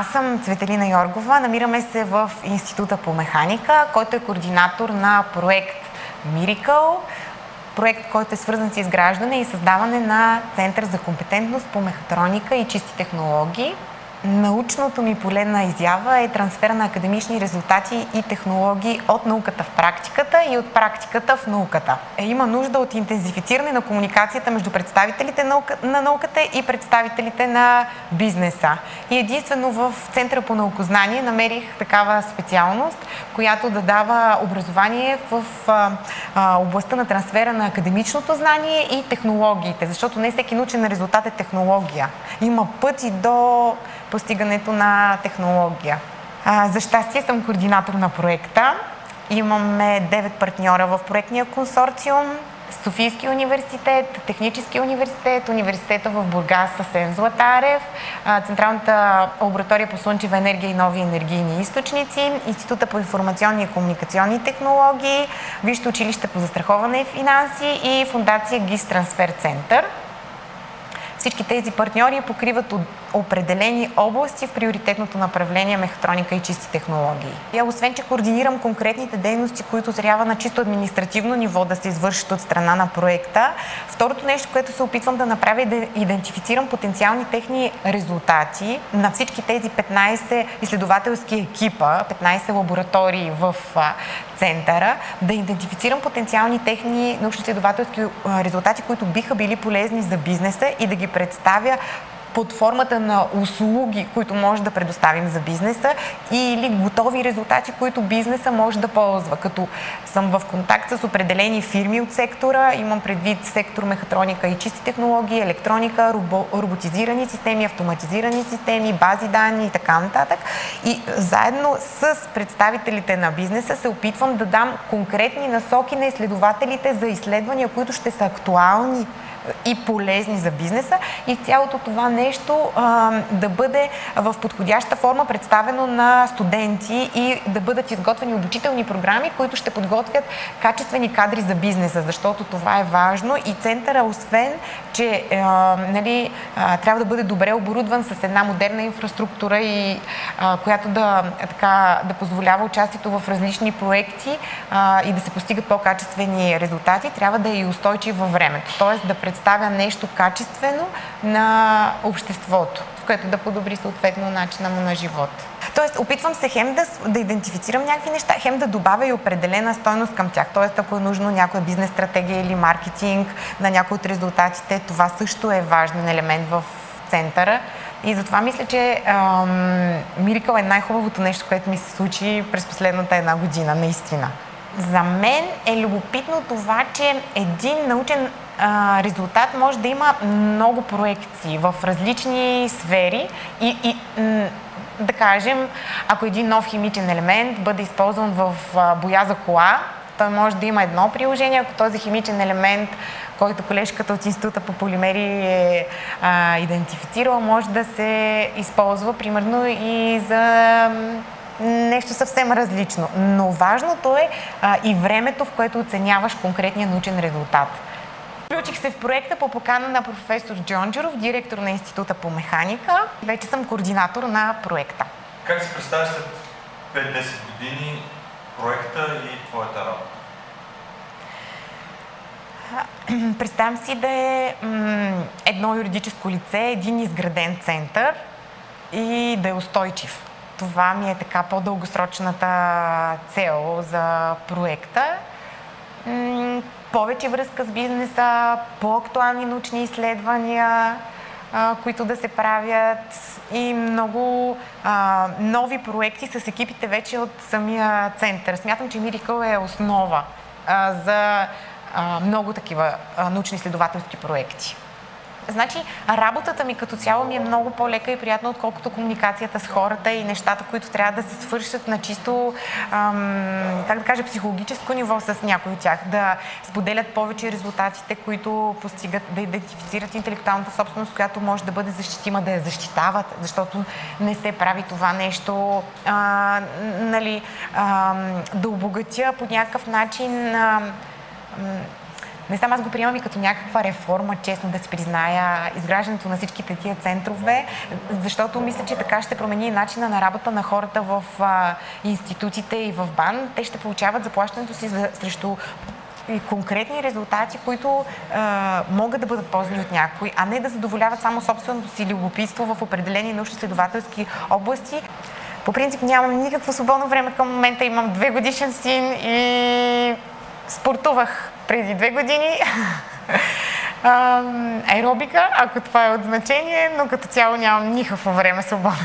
Аз съм Цветелина Йоргова. Намираме се в Института по механика, който е координатор на проект Miracle, проект, който е свързан с изграждане и създаване на Център за компетентност по мехатроника и чисти технологии – Научното ми поле на изява е трансфер на академични резултати и технологии от науката в практиката и от практиката в науката. Е, има нужда от интензифициране на комуникацията между представителите на науката и представителите на бизнеса. И единствено в Центъра по наукознание намерих такава специалност, която да дава образование в областта на трансфера на академичното знание и технологиите, защото не всеки научен резултат е технология. Има пъти до постигането на технология. А, за щастие съм координатор на проекта. Имаме 9 партньора в проектния консорциум. Софийски университет, Технически университет, университета в Бургас Съсен Златарев, Централната лаборатория по слънчева енергия и нови енергийни източници, Института по информационни и комуникационни технологии, Висшето училище по застраховане и финанси и Фундация ГИС Трансфер Център. Всички тези партньори покриват определени области в приоритетното направление мехатроника и чисти технологии. Я освен, че координирам конкретните дейности, които трябва на чисто административно ниво да се извършат от страна на проекта, второто нещо, което се опитвам да направя е да идентифицирам потенциални техни резултати на всички тези 15 изследователски екипа, 15 лаборатории в центъра, да идентифицирам потенциални техни научно-изследователски резултати, които биха били полезни за бизнеса и да ги представя под формата на услуги, които може да предоставим за бизнеса или готови резултати, които бизнеса може да ползва. Като съм в контакт с определени фирми от сектора, имам предвид сектор мехатроника и чисти технологии, електроника, робо, роботизирани системи, автоматизирани системи, бази данни и така нататък. И заедно с представителите на бизнеса се опитвам да дам конкретни насоки на изследователите за изследвания, които ще са актуални и полезни за бизнеса и цялото това нещо да бъде в подходяща форма представено на студенти и да бъдат изготвени обучителни програми, които ще подготвят качествени кадри за бизнеса, защото това е важно и центъра, освен, че нали, трябва да бъде добре оборудван с една модерна инфраструктура и която да, така, да позволява участието в различни проекти и да се постигат по-качествени резултати, трябва да е и устойчив във времето. Тоест да представя нещо качествено на обществото, с което да подобри съответно начина му на живот. Тоест, опитвам се хем да, да идентифицирам някакви неща, хем да добавя и определена стойност към тях. Тоест, ако е нужно някоя бизнес стратегия или маркетинг на някои от резултатите, това също е важен елемент в центъра. И затова мисля, че Мирикъл е най-хубавото нещо, което ми се случи през последната една година, наистина. За мен е любопитно това, че един научен а, резултат може да има много проекции в различни сфери и, и да кажем, ако един нов химичен елемент бъде използван в боя за кола, той може да има едно приложение, ако този химичен елемент, който колежката от Института по полимери е а, идентифицирала, може да се използва примерно и за нещо съвсем различно. Но важното е а, и времето, в което оценяваш конкретния научен резултат. Включих се в проекта по покана на професор Джонджеров, директор на Института по механика. Вече съм координатор на проекта. Как се представяш след 5-10 години проекта и твоята работа? Представям си да е едно юридическо лице, един изграден център и да е устойчив. Това ми е така по-дългосрочната цел за проекта повече връзка с бизнеса, по-актуални научни изследвания, а, които да се правят и много а, нови проекти с екипите вече от самия център. Смятам, че Мирикъл е основа а, за а, много такива научно-изследователски проекти. Значи, работата ми като цяло ми е много по-лека и приятна, отколкото комуникацията с хората и нещата, които трябва да се свършат на чисто, ам, как да кажа, психологическо ниво с някои от тях. Да споделят повече резултатите, които постигат, да идентифицират интелектуалната собственост, която може да бъде защитима, да я защитават, защото не се прави това нещо, а, нали, а, да обогатя по някакъв начин. А, не само аз го приемам и като някаква реформа, честно да си призная, изграждането на всички такива центрове, защото мисля, че така ще промени начина на работа на хората в а, институтите и в БАН. Те ще получават заплащането си за, срещу конкретни резултати, които а, могат да бъдат ползвани от някой, а не да задоволяват само собственото си любопитство в определени научно-следователски области. По принцип нямам никакво свободно време към момента. Имам две годишен син и спортувах преди две години. аеробика, ако това е от значение, но като цяло нямам никакво време свободно.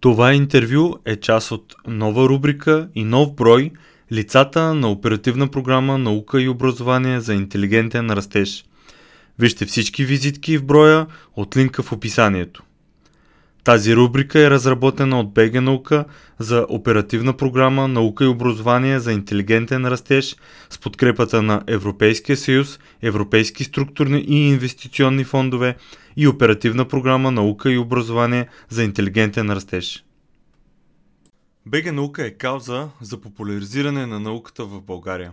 Това интервю е част от нова рубрика и нов брой – Лицата на оперативна програма Наука и образование за интелигентен растеж. Вижте всички визитки в броя от линка в описанието. Тази рубрика е разработена от БГ Наука за оперативна програма Наука и образование за интелигентен растеж с подкрепата на Европейския съюз, Европейски структурни и инвестиционни фондове и оперативна програма Наука и образование за интелигентен растеж. БГ Наука е кауза за популяризиране на науката в България.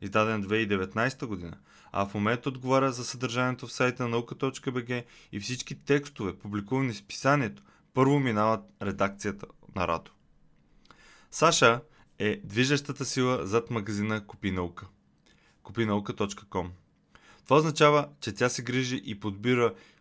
издаден 2019 година, а в момента отговаря за съдържанието в сайта на наука.бг и всички текстове, публикувани в писанието, първо минават редакцията на Радо. Саша е движещата сила зад магазина Купи наука. Купинаука.com Това означава, че тя се грижи и подбира